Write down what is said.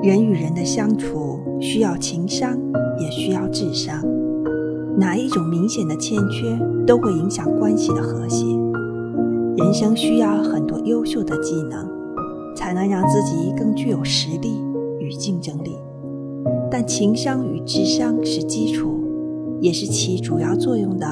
人与人的相处需要情商也需要智商。哪一种明显的欠缺都会影响关系的和谐。人生需要很多优秀的技能才能让自己更具有实力与竞争力。但情商与智商是基础也是起主要作用的